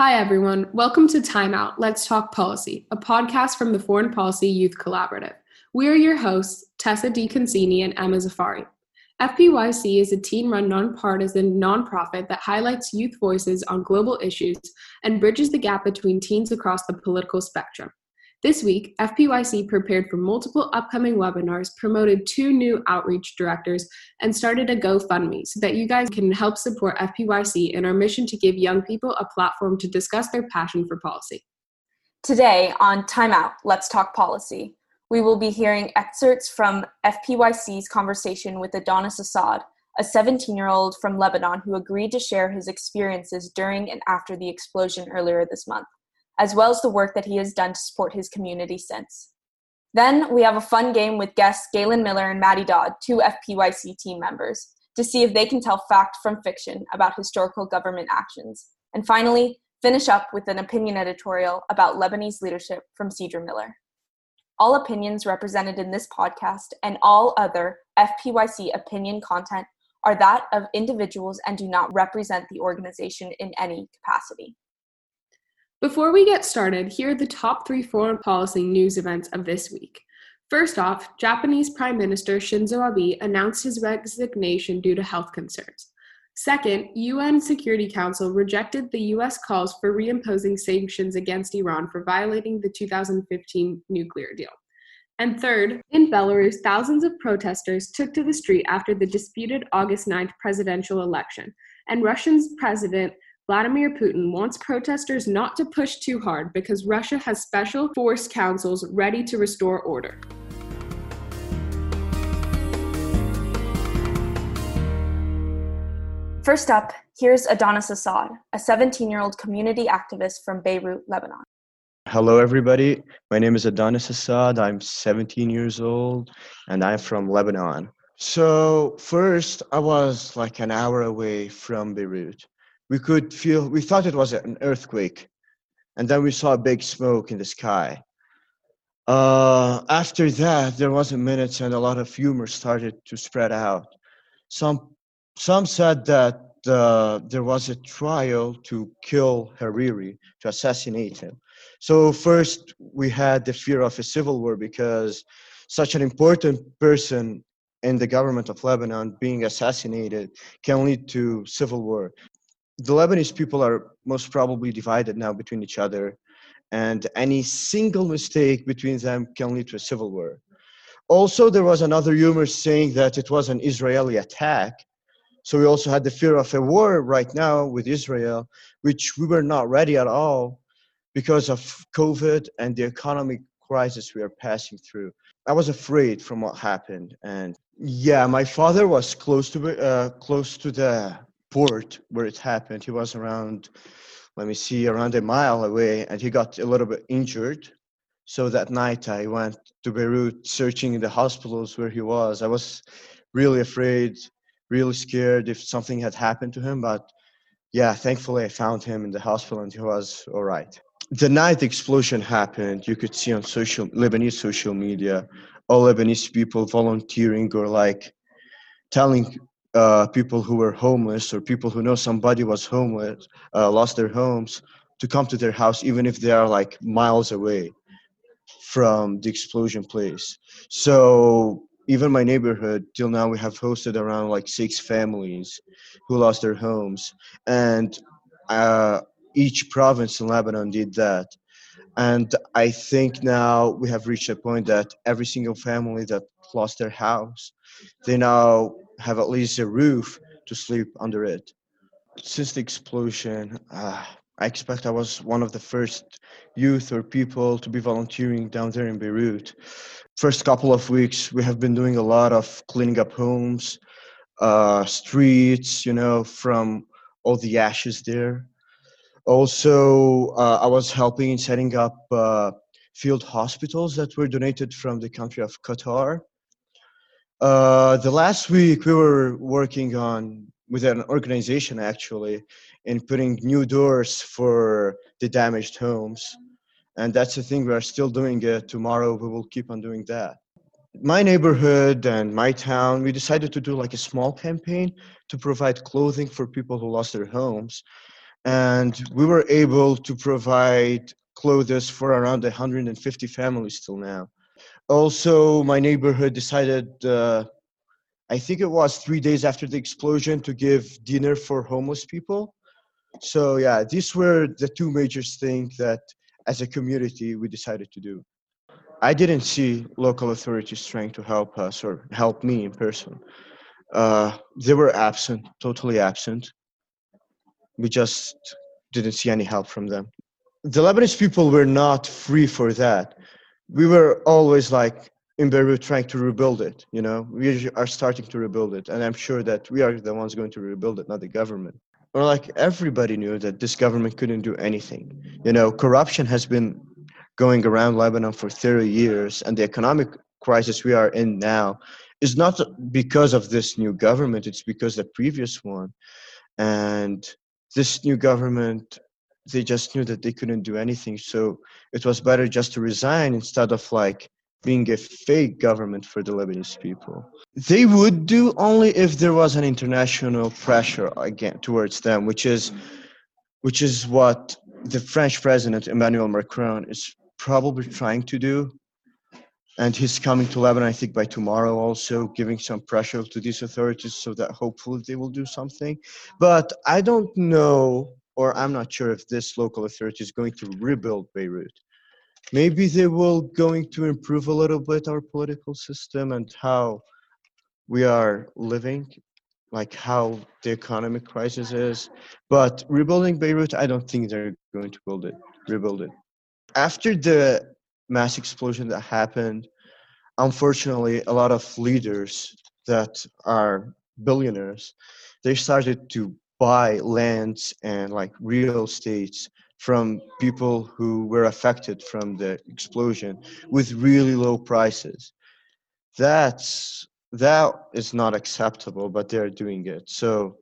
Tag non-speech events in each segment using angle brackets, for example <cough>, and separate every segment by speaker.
Speaker 1: Hi, everyone. Welcome to Time Out Let's Talk Policy, a podcast from the Foreign Policy Youth Collaborative. We are your hosts, Tessa DiConcini and Emma Zafari. FPYC is a teen run nonpartisan nonprofit that highlights youth voices on global issues and bridges the gap between teens across the political spectrum. This week, FPYC prepared for multiple upcoming webinars, promoted two new outreach directors, and started a GoFundMe so that you guys can help support FPYC in our mission to give young people a platform to discuss their passion for policy.
Speaker 2: Today on Time Out, Let's Talk Policy, we will be hearing excerpts from FPYC's conversation with Adonis Assad, a 17 year old from Lebanon who agreed to share his experiences during and after the explosion earlier this month as well as the work that he has done to support his community since. Then we have a fun game with guests Galen Miller and Maddie Dodd, two FPYC team members, to see if they can tell fact from fiction about historical government actions. And finally, finish up with an opinion editorial about Lebanese leadership from Cedra Miller. All opinions represented in this podcast and all other FPYC opinion content are that of individuals and do not represent the organization in any capacity.
Speaker 1: Before we get started, here are the top three foreign policy news events of this week. First off, Japanese Prime Minister Shinzo Abe announced his resignation due to health concerns. Second, UN Security Council rejected the US calls for reimposing sanctions against Iran for violating the 2015 nuclear deal. And third, in Belarus, thousands of protesters took to the street after the disputed August 9th presidential election, and Russia's president Vladimir Putin wants protesters not to push too hard because Russia has special force councils ready to restore order.
Speaker 2: First up, here's Adonis Assad, a 17 year old community activist from Beirut, Lebanon.
Speaker 3: Hello, everybody. My name is Adonis Assad. I'm 17 years old and I'm from Lebanon. So, first, I was like an hour away from Beirut we could feel, we thought it was an earthquake. And then we saw a big smoke in the sky. Uh, after that, there was a minute and a lot of humor started to spread out. Some, some said that uh, there was a trial to kill Hariri, to assassinate him. So first we had the fear of a civil war because such an important person in the government of Lebanon being assassinated can lead to civil war the Lebanese people are most probably divided now between each other, and any single mistake between them can lead to a civil war. Also, there was another rumor saying that it was an Israeli attack. So we also had the fear of a war right now with Israel, which we were not ready at all because of COVID and the economic crisis we are passing through. I was afraid from what happened, and yeah, my father was close to uh, close to the port where it happened. He was around, let me see, around a mile away, and he got a little bit injured. So that night I went to Beirut searching in the hospitals where he was. I was really afraid, really scared if something had happened to him, but yeah, thankfully I found him in the hospital and he was all right. The night the explosion happened, you could see on social Lebanese social media all Lebanese people volunteering or like telling uh, people who were homeless or people who know somebody was homeless, uh, lost their homes, to come to their house, even if they are like miles away from the explosion place. So even my neighborhood, till now, we have hosted around like six families who lost their homes, and uh, each province in Lebanon did that. And I think now we have reached a point that every single family that lost their house, they now have at least a roof to sleep under it. Since the explosion, uh, I expect I was one of the first youth or people to be volunteering down there in Beirut. First couple of weeks, we have been doing a lot of cleaning up homes, uh, streets, you know, from all the ashes there. Also, uh, I was helping in setting up uh, field hospitals that were donated from the country of Qatar. Uh, the last week we were working on with an organization actually in putting new doors for the damaged homes. And that's the thing we are still doing it. Tomorrow we will keep on doing that. My neighborhood and my town we decided to do like a small campaign to provide clothing for people who lost their homes. And we were able to provide clothes for around 150 families till now. Also, my neighborhood decided, uh, I think it was three days after the explosion, to give dinner for homeless people. So yeah, these were the two major things that, as a community, we decided to do. I didn't see local authorities trying to help us or help me in person. Uh, they were absent, totally absent. We just didn't see any help from them. The Lebanese people were not free for that. We were always like in Beirut trying to rebuild it. You know, we are starting to rebuild it, and I'm sure that we are the ones going to rebuild it, not the government. Or like everybody knew that this government couldn't do anything. You know, corruption has been going around Lebanon for 30 years, and the economic crisis we are in now is not because of this new government, it's because the previous one. And this new government, they just knew that they couldn't do anything. So it was better just to resign instead of like being a fake government for the Lebanese people. They would do only if there was an international pressure again towards them, which is which is what the French president Emmanuel Macron is probably trying to do. And he's coming to Lebanon, I think, by tomorrow, also giving some pressure to these authorities so that hopefully they will do something. But I don't know, or I'm not sure if this local authority is going to rebuild Beirut. Maybe they will going to improve a little bit our political system and how we are living, like how the economic crisis is. But rebuilding Beirut, I don't think they're going to build it, rebuild it after the mass explosion that happened, unfortunately, a lot of leaders that are billionaires, they started to buy lands and like real estates from people who were affected from the explosion with really low prices. That's that is not acceptable, but they're doing it. So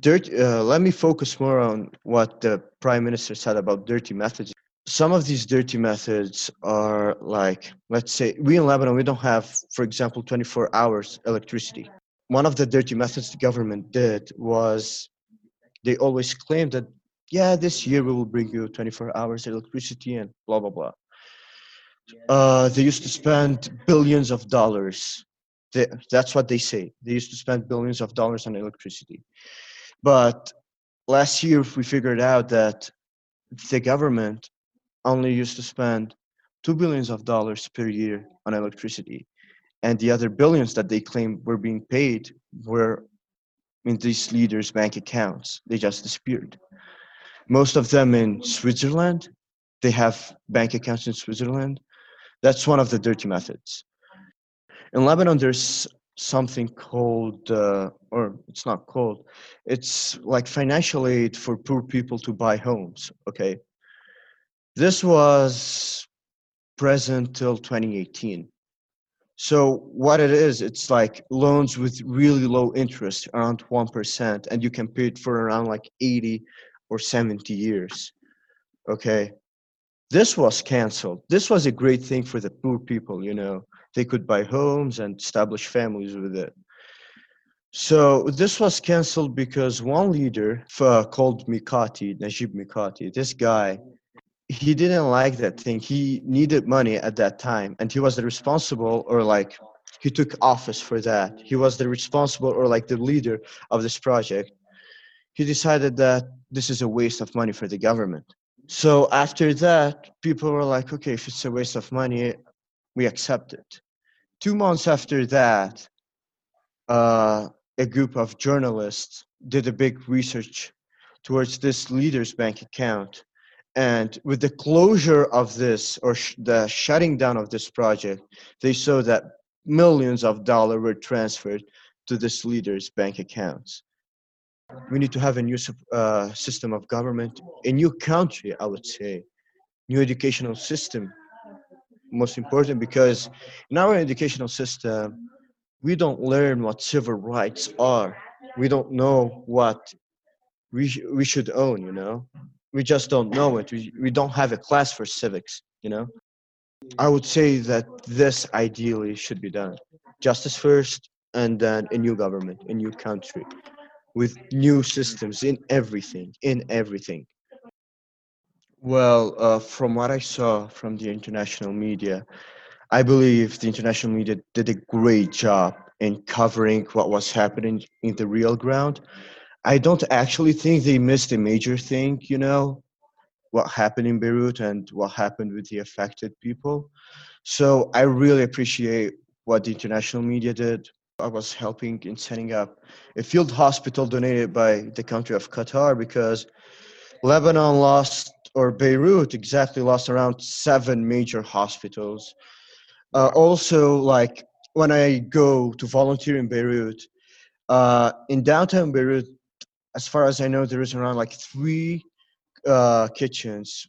Speaker 3: dirty, uh, let me focus more on what the prime minister said about dirty methods some of these dirty methods are like let's say we in lebanon we don't have for example 24 hours electricity one of the dirty methods the government did was they always claimed that yeah this year we will bring you 24 hours electricity and blah blah blah. Uh, they used to spend billions of dollars. They, that's what they say. They used to spend billions of dollars on electricity. But last year, we figured out that the government only used to spend two billions of dollars per year on electricity, and the other billions that they claim were being paid were in these leaders' bank accounts. They just disappeared. Most of them in Switzerland. They have bank accounts in Switzerland. That's one of the dirty methods. In Lebanon, there's something called uh, or it's not called it's like financial aid for poor people to buy homes okay this was present till 2018 so what it is it's like loans with really low interest around 1% and you can pay it for around like 80 or 70 years okay? This was canceled. This was a great thing for the poor people you know? They could buy homes and establish families with it. So this was canceled because one leader uh, called Mikati, Najib Mikati, this guy, he didn't like that thing. He needed money at that time, and he was the responsible, or like he took office for that. He was the responsible, or like the leader of this project. He decided that this is a waste of money for the government. So after that, people were like, okay, if it's a waste of money, we accept it. Two months after that, uh, a group of journalists did a big research towards this leader's bank account. And with the closure of this or sh- the shutting down of this project, they saw that millions of dollars were transferred to this leader's bank accounts. We need to have a new uh, system of government, a new country, I would say, new educational system most important because in our educational system we don't learn what civil rights are. We don't know what we, sh- we should own you know we just don't know it we, we don't have a class for civics you know i would say that this ideally should be done justice first and then a new government a new country with new systems in everything, in everything. Well, uh, from what I saw from the international media, I believe the international media did a great job in covering what was happening in the real ground. I don't actually think they missed a major thing, you know, what happened in Beirut and what happened with the affected people. So I really appreciate what the international media did. I was helping in setting up a field hospital donated by the country of Qatar because Lebanon lost, or Beirut exactly lost around seven major hospitals. Uh, also, like when I go to volunteer in Beirut, uh, in downtown Beirut, as far as I know, there is around like three uh, kitchens.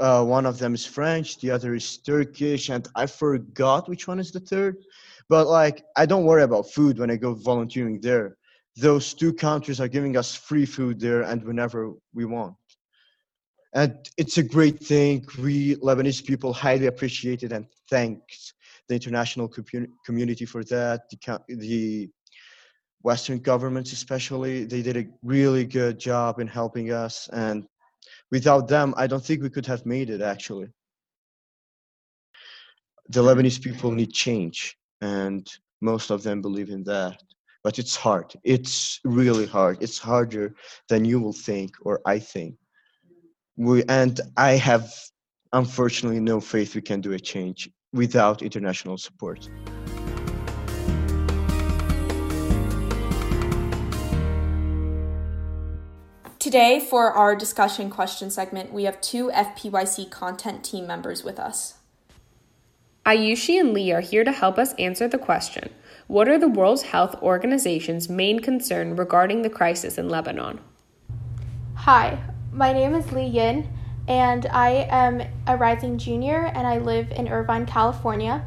Speaker 3: Uh, one of them is French, the other is Turkish, and I forgot which one is the third. But like, I don't worry about food when I go volunteering there. Those two countries are giving us free food there, and whenever we want. And it's a great thing. We Lebanese people highly appreciate it and thanks the international community for that. The, the Western governments, especially, they did a really good job in helping us. And without them, I don't think we could have made it actually. The Lebanese people need change, and most of them believe in that. But it's hard. It's really hard. It's harder than you will think or I think. We, and I have unfortunately no faith we can do a change without international support.
Speaker 2: Today, for our discussion question segment, we have two FPYC content team members with us.
Speaker 4: Ayushi and Lee are here to help us answer the question What are the World Health Organization's main concern regarding the crisis in Lebanon?
Speaker 5: Hi, my name is Lee Yin, and I am a rising junior and I live in Irvine, California.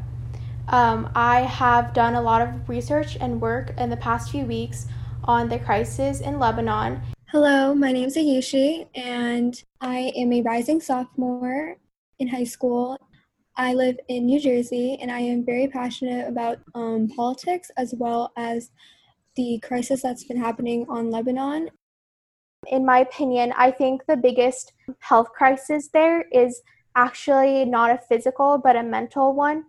Speaker 5: Um, I have done a lot of research and work in the past few weeks on the crisis in Lebanon
Speaker 6: Hello, my name is Ayushi, and I am a rising sophomore in high school. I live in New Jersey, and I am very passionate about um, politics as well as the crisis that's been happening on Lebanon.
Speaker 5: In my opinion, I think the biggest health crisis there is actually not a physical but a mental one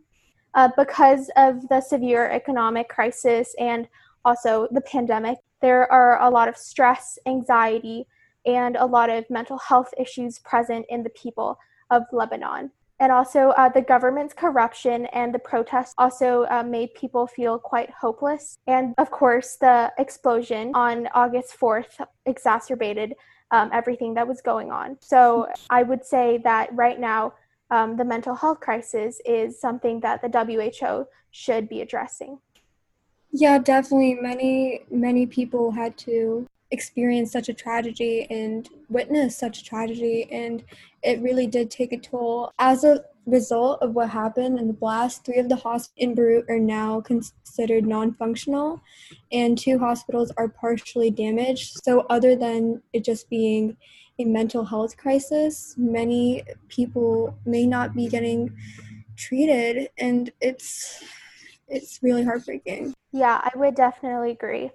Speaker 5: uh, because of the severe economic crisis and also the pandemic there are a lot of stress, anxiety, and a lot of mental health issues present in the people of Lebanon. And also, uh, the government's corruption and the protests also uh, made people feel quite hopeless. And of course, the explosion on August 4th exacerbated um, everything that was going on. So, I would say that right now, um, the mental health crisis is something that the WHO should be addressing.
Speaker 6: Yeah, definitely. Many, many people had to experience such a tragedy and witness such a tragedy, and it really did take a toll. As a result of what happened in the blast, three of the hospitals in Beirut are now considered non functional, and two hospitals are partially damaged. So, other than it just being a mental health crisis, many people may not be getting treated, and it's it's really heartbreaking.
Speaker 5: Yeah, I would definitely agree.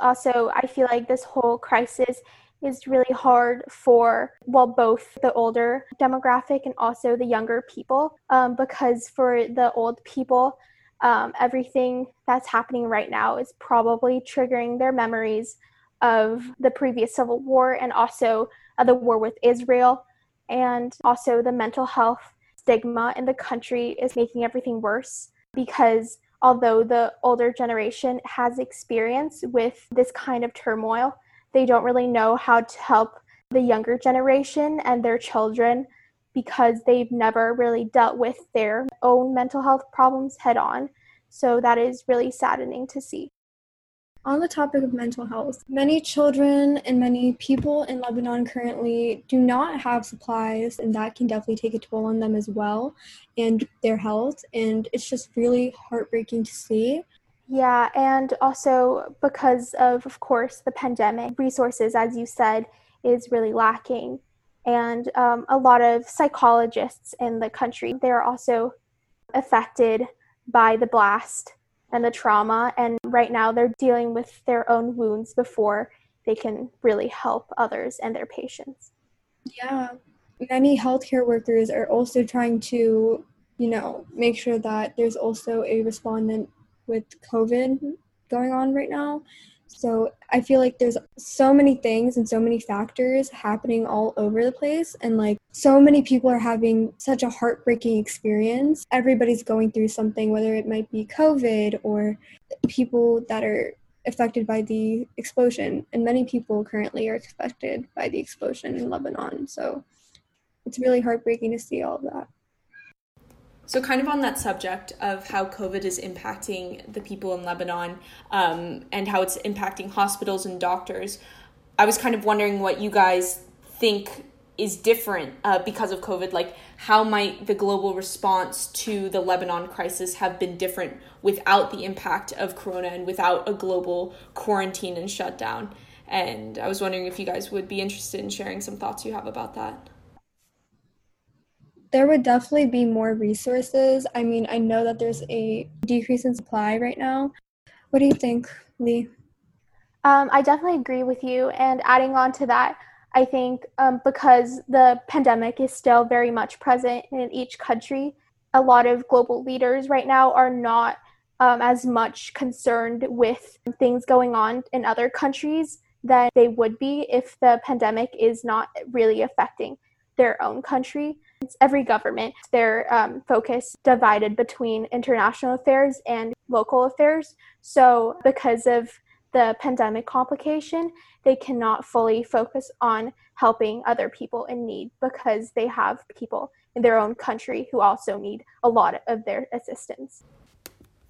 Speaker 5: Also, I feel like this whole crisis is really hard for, well, both the older demographic and also the younger people, um, because for the old people, um, everything that's happening right now is probably triggering their memories of the previous civil war and also the war with Israel. And also, the mental health stigma in the country is making everything worse because although the older generation has experience with this kind of turmoil, they don't really know how to help the younger generation and their children because they've never really dealt with their own mental health problems head on. So that is really saddening to see.
Speaker 6: On the topic of mental health, many children and many people in Lebanon currently do not have supplies, and that can definitely take a toll on them as well and their health. And it's just really heartbreaking to see.
Speaker 5: Yeah, and also because of, of course, the pandemic, resources, as you said, is really lacking. And um, a lot of psychologists in the country, they're also affected by the blast and the trauma. And right now, they're dealing with their own wounds before they can really help others and their patients.
Speaker 6: Yeah. Many healthcare workers are also trying to, you know, make sure that there's also a respondent with COVID going on right now. So I feel like there's so many things and so many factors happening all over the place. And like so many people are having such a heartbreaking experience. Everybody's going through something, whether it might be COVID or people that are affected by the explosion. And many people currently are affected by the explosion in Lebanon. So it's really heartbreaking to see all of that.
Speaker 4: So, kind of on that subject of how COVID is impacting the people in Lebanon um, and how it's impacting hospitals and doctors, I was kind of wondering what you guys think is different uh, because of COVID. Like, how might the global response to the Lebanon crisis have been different without the impact of Corona and without a global quarantine and shutdown? And I was wondering if you guys would be interested in sharing some thoughts you have about that
Speaker 6: there would definitely be more resources. I mean, I know that there's a decrease in supply right now. What do you think, Lee?
Speaker 5: Um, I definitely agree with you. And adding on to that, I think um, because the pandemic is still very much present in each country, a lot of global leaders right now are not um, as much concerned with things going on in other countries than they would be if the pandemic is not really affecting their own country. It's every government, their um, focus divided between international affairs and local affairs. So, because of the pandemic complication, they cannot fully focus on helping other people in need because they have people in their own country who also need a lot of their assistance.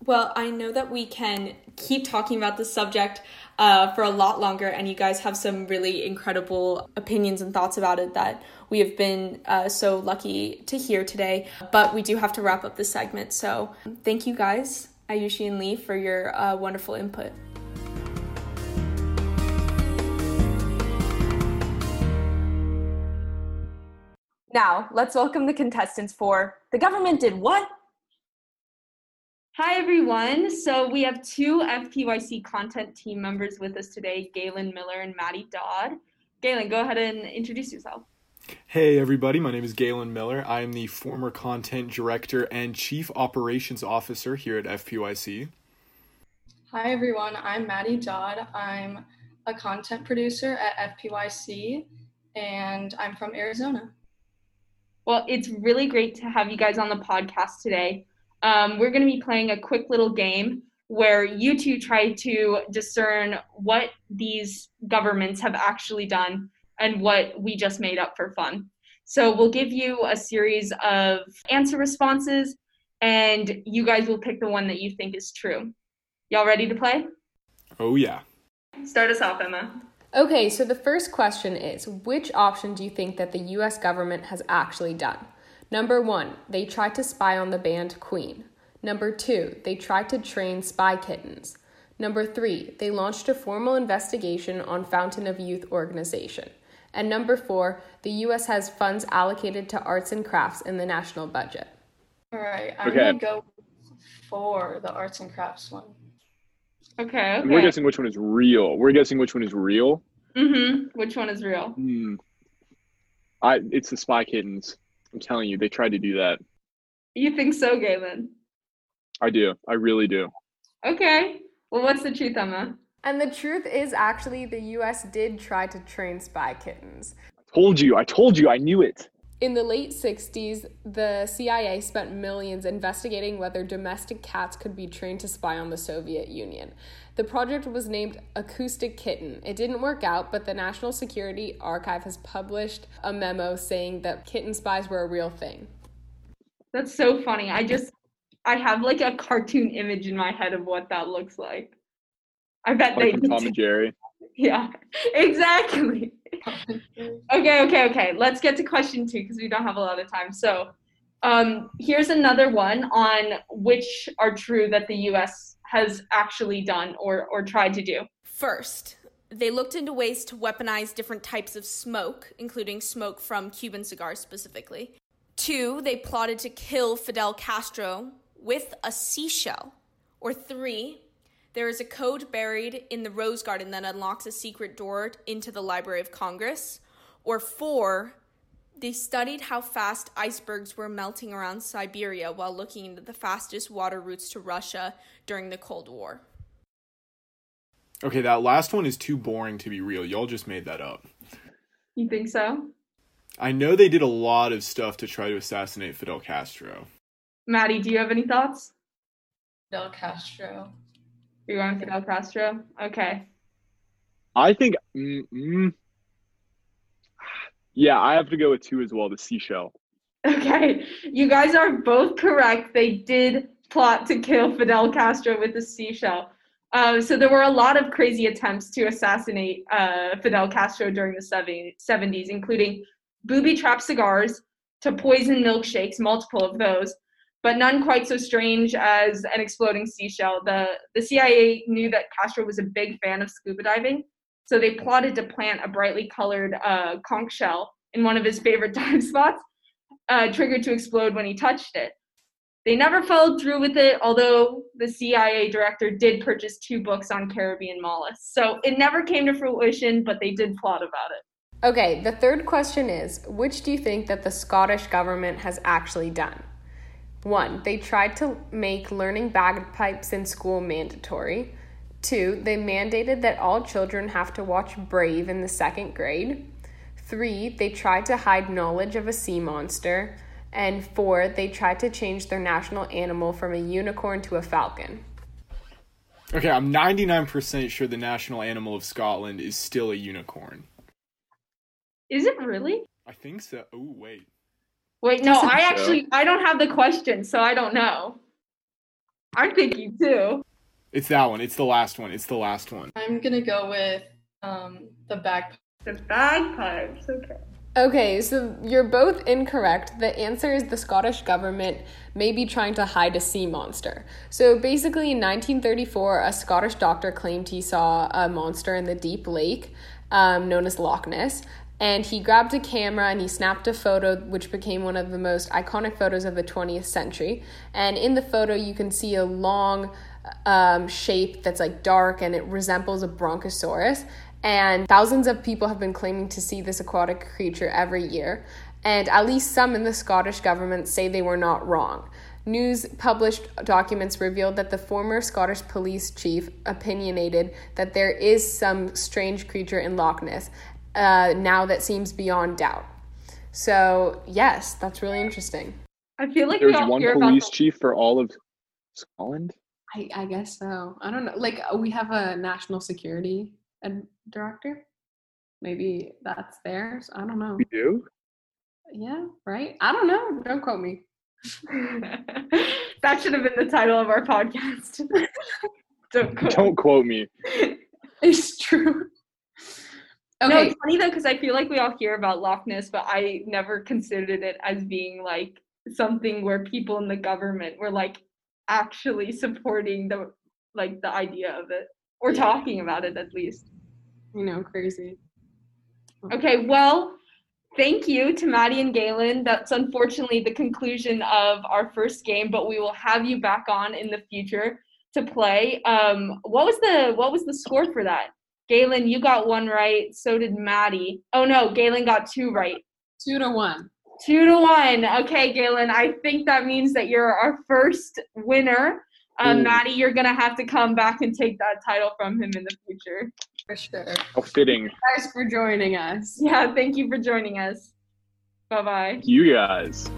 Speaker 4: Well, I know that we can keep talking about this subject uh, for a lot longer, and you guys have some really incredible opinions and thoughts about it that we have been uh, so lucky to hear today. But we do have to wrap up this segment. So thank you guys, Ayushi and Lee, for your uh, wonderful input. Now, let's welcome the contestants for The Government Did What? Hi, everyone. So we have two FPYC content team members with us today, Galen Miller and Maddie Dodd. Galen, go ahead and introduce yourself.
Speaker 7: Hey, everybody. My name is Galen Miller. I am the former content director and chief operations officer here at FPYC.
Speaker 8: Hi, everyone. I'm Maddie Dodd. I'm a content producer at FPYC, and I'm from Arizona.
Speaker 4: Well, it's really great to have you guys on the podcast today um, we're going to be playing a quick little game where you two try to discern what these governments have actually done and what we just made up for fun. So we'll give you a series of answer responses, and you guys will pick the one that you think is true. Y'all ready to play?
Speaker 7: Oh, yeah.
Speaker 4: Start us off, Emma.
Speaker 9: Okay, so the first question is Which option do you think that the US government has actually done? Number one, they tried to spy on the band Queen. Number two, they tried to train spy kittens. Number three, they launched a formal investigation on Fountain of Youth organization. And number four, the U.S. has funds allocated to arts and crafts in the national budget.
Speaker 8: All right, I'm okay. gonna go for the arts and crafts one.
Speaker 4: Okay, okay.
Speaker 10: we're guessing which one is real. We're guessing which one is real.
Speaker 4: Mm-hmm. Which one is real?
Speaker 10: Hmm. I. It's the spy kittens. I'm telling you, they tried to do that.
Speaker 4: You think so, Galen?
Speaker 10: I do. I really do.
Speaker 4: Okay. Well, what's the truth, Emma?
Speaker 9: And the truth is actually the US did try to train spy kittens.
Speaker 10: I told you. I told you. I knew it.
Speaker 9: In the late 60s, the CIA spent millions investigating whether domestic cats could be trained to spy on the Soviet Union. The project was named Acoustic Kitten. It didn't work out, but the National Security Archive has published a memo saying that kitten spies were a real thing.
Speaker 4: That's so funny. I just I have like a cartoon image in my head of what that looks like. I bet
Speaker 10: like
Speaker 4: they
Speaker 10: from Tom and Jerry. <laughs>
Speaker 4: Yeah, exactly. Okay, okay, okay. Let's get to question two because we don't have a lot of time. So, um, here's another one on which are true that the U.S has actually done or, or tried to do.
Speaker 11: First, they looked into ways to weaponize different types of smoke, including smoke from Cuban cigars specifically. Two, they plotted to kill Fidel Castro with a seashell Or three, there is a code buried in the Rose Garden that unlocks a secret door into the Library of Congress. Or four, they studied how fast icebergs were melting around Siberia while looking into the fastest water routes to Russia during the Cold War.
Speaker 7: Okay, that last one is too boring to be real. Y'all just made that up.
Speaker 4: You think so?
Speaker 7: I know they did a lot of stuff to try to assassinate Fidel Castro.
Speaker 4: Maddie, do you have any thoughts?
Speaker 8: Fidel Castro.
Speaker 4: You want Fidel Castro? Okay.
Speaker 10: I think, mm, mm, <sighs> yeah, I have to go with two as well. The seashell.
Speaker 4: Okay, you guys are both correct. They did plot to kill Fidel Castro with a seashell. Uh, so there were a lot of crazy attempts to assassinate uh, Fidel Castro during the 70s, including booby trap cigars to poison milkshakes, multiple of those, but none quite so strange as an exploding seashell. The, the CIA knew that Castro was a big fan of scuba diving, so they plotted to plant a brightly colored uh, conch shell in one of his favorite <laughs> dive spots, uh, triggered to explode when he touched it. They never followed through with it, although the CIA director did purchase two books on Caribbean mollusks. So it never came to fruition, but they did plot about it.
Speaker 9: Okay, the third question is which do you think that the Scottish government has actually done? One, they tried to make learning bagpipes in school mandatory. Two, they mandated that all children have to watch Brave in the second grade. Three, they tried to hide knowledge of a sea monster. And four, they tried to change their national animal from a unicorn to a falcon.
Speaker 7: Okay, I'm 99% sure the national animal of Scotland is still a unicorn.
Speaker 4: Is it really?
Speaker 7: I think so. Oh, wait.
Speaker 4: Wait, no, I actually I don't have the question, so I don't know. I'm thinking too.
Speaker 7: It's that one. It's the last one. It's the last one.
Speaker 8: I'm gonna go with um, the bagpipes.
Speaker 4: The bagpipes. Okay.
Speaker 9: Okay, so you're both incorrect. The answer is the Scottish government may be trying to hide a sea monster. So basically, in 1934, a Scottish doctor claimed he saw a monster in the deep lake um, known as Loch Ness. And he grabbed a camera and he snapped a photo, which became one of the most iconic photos of the 20th century. And in the photo, you can see a long um, shape that's like dark and it resembles a bronchosaurus. And thousands of people have been claiming to see this aquatic creature every year. And at least some in the Scottish government say they were not wrong. News published documents revealed that the former Scottish police chief opinionated that there is some strange creature in Loch Ness, uh, now that seems beyond doubt. So, yes, that's really interesting.
Speaker 4: I feel like
Speaker 10: there's one police chief for all of Scotland.
Speaker 4: I, I guess so. I don't know. Like, we have a national security director. Maybe that's theirs. I don't know.
Speaker 10: We do?
Speaker 4: Yeah, right? I don't know. Don't quote me. <laughs> that should have been the title of our podcast. <laughs> don't quote,
Speaker 10: don't quote me. <laughs>
Speaker 4: It's true. Okay. No, it's funny though, because I feel like we all hear about Loch Ness, but I never considered it as being like something where people in the government were like actually supporting the like the idea of it or talking about it at least. You know, crazy. Okay, well, thank you to Maddie and Galen. That's unfortunately the conclusion of our first game, but we will have you back on in the future to play. Um, what was the what was the score for that? Galen, you got one right. So did Maddie. Oh no, Galen got two right.
Speaker 9: Two to one.
Speaker 4: Two to one. Okay, Galen. I think that means that you're our first winner. Um, Maddie, you're gonna have to come back and take that title from him in the future.
Speaker 8: For sure.
Speaker 10: How fitting.
Speaker 4: Thanks for joining us. Yeah, thank you for joining us. Bye bye.
Speaker 10: You guys.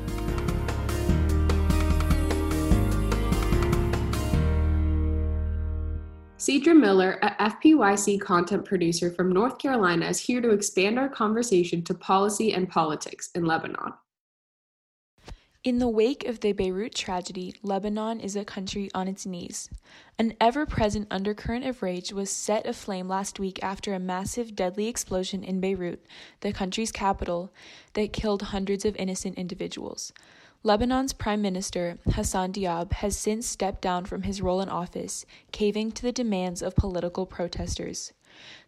Speaker 4: Cedra Miller, a FPYC content producer from North Carolina, is here to expand our conversation to policy and politics in Lebanon.
Speaker 12: In the wake of the Beirut tragedy, Lebanon is a country on its knees. An ever present undercurrent of rage was set aflame last week after a massive, deadly explosion in Beirut, the country's capital, that killed hundreds of innocent individuals. Lebanon's Prime Minister, Hassan Diab, has since stepped down from his role in office, caving to the demands of political protesters.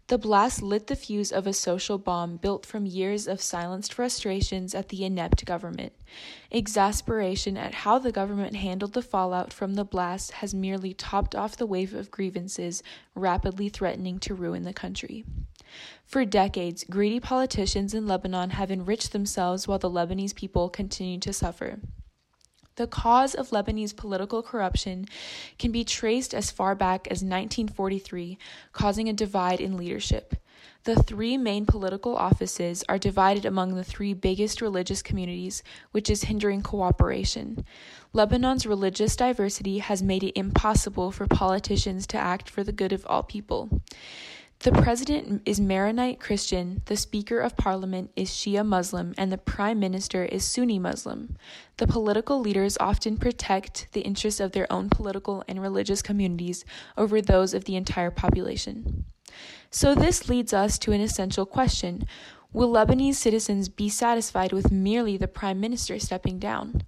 Speaker 12: The blast lit the fuse of a social bomb built from years of silenced frustrations at the inept government. Exasperation at how the government handled the fallout from the blast has merely topped off the wave of grievances rapidly threatening to ruin the country. For decades, greedy politicians in Lebanon have enriched themselves while the Lebanese people continue to suffer. The cause of Lebanese political corruption can be traced as far back as 1943, causing a divide in leadership. The three main political offices are divided among the three biggest religious communities, which is hindering cooperation. Lebanon's religious diversity has made it impossible for politicians to act for the good of all people. The president is Maronite Christian, the Speaker of Parliament is Shia Muslim, and the Prime Minister is Sunni Muslim. The political leaders often protect the interests of their own political and religious communities over those of the entire population. So, this leads us to an essential question Will Lebanese citizens be satisfied with merely the Prime Minister stepping down?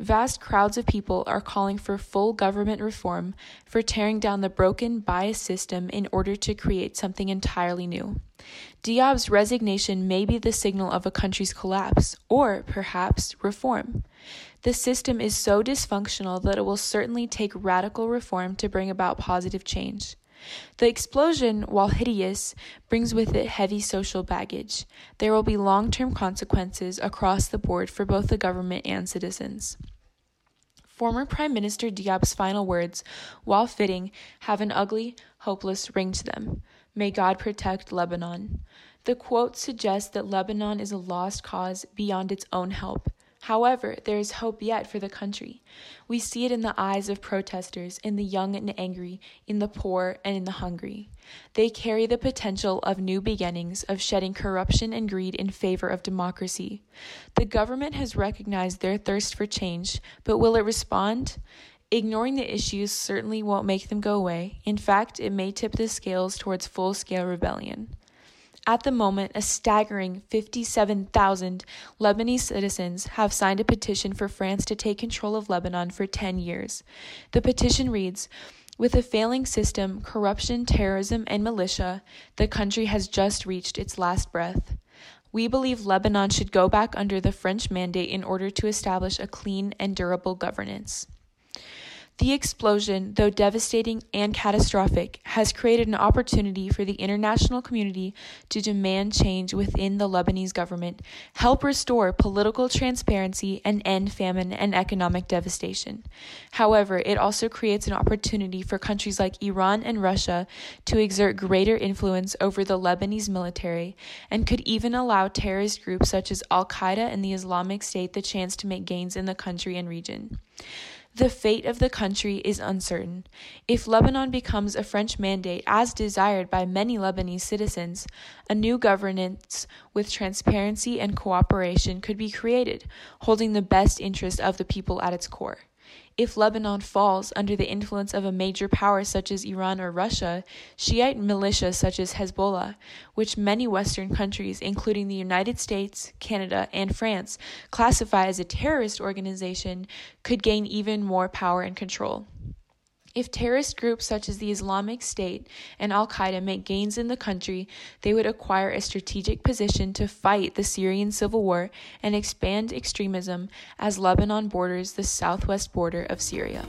Speaker 12: Vast crowds of people are calling for full government reform, for tearing down the broken, biased system in order to create something entirely new. Diab's resignation may be the signal of a country's collapse, or perhaps reform. The system is so dysfunctional that it will certainly take radical reform to bring about positive change. The explosion, while hideous, brings with it heavy social baggage. There will be long term consequences across the board for both the government and citizens. Former Prime Minister Diab's final words, while fitting, have an ugly, hopeless ring to them. May God protect Lebanon. The quote suggests that Lebanon is a lost cause beyond its own help. However, there is hope yet for the country. We see it in the eyes of protesters, in the young and angry, in the poor and in the hungry. They carry the potential of new beginnings, of shedding corruption and greed in favor of democracy. The government has recognized their thirst for change, but will it respond? Ignoring the issues certainly won't make them go away. In fact, it may tip the scales towards full scale rebellion. At the moment, a staggering 57,000 Lebanese citizens have signed a petition for France to take control of Lebanon for 10 years. The petition reads With a failing system, corruption, terrorism, and militia, the country has just reached its last breath. We believe Lebanon should go back under the French mandate in order to establish a clean and durable governance. The explosion, though devastating and catastrophic, has created an opportunity for the international community to demand change within the Lebanese government, help restore political transparency, and end famine and economic devastation. However, it also creates an opportunity for countries like Iran and Russia to exert greater influence over the Lebanese military and could even allow terrorist groups such as Al Qaeda and the Islamic State the chance to make gains in the country and region. The fate of the country is uncertain. If Lebanon becomes a French mandate as desired by many Lebanese citizens, a new governance with transparency and cooperation could be created, holding the best interest of the people at its core. If Lebanon falls under the influence of a major power such as Iran or Russia, Shiite militias such as Hezbollah, which many Western countries, including the United States, Canada, and France, classify as a terrorist organization, could gain even more power and control. If terrorist groups such as the Islamic State and Al Qaeda make gains in the country, they would acquire a strategic position to fight the Syrian civil war and expand extremism as Lebanon borders the southwest border of Syria.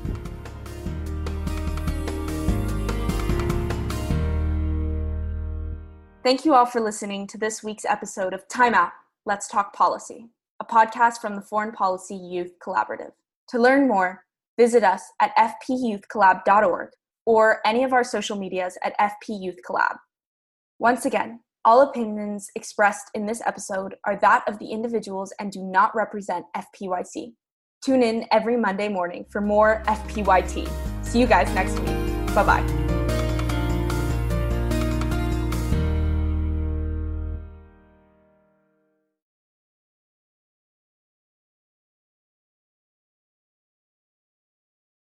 Speaker 2: Thank you all for listening to this week's episode of Time Out Let's Talk Policy, a podcast from the Foreign Policy Youth Collaborative. To learn more, visit us at fpyouthcollab.org or any of our social medias at fpyouthcollab. Once again, all opinions expressed in this episode are that of the individuals and do not represent FPYC. Tune in every Monday morning for more FPYC. See you guys next week. Bye bye.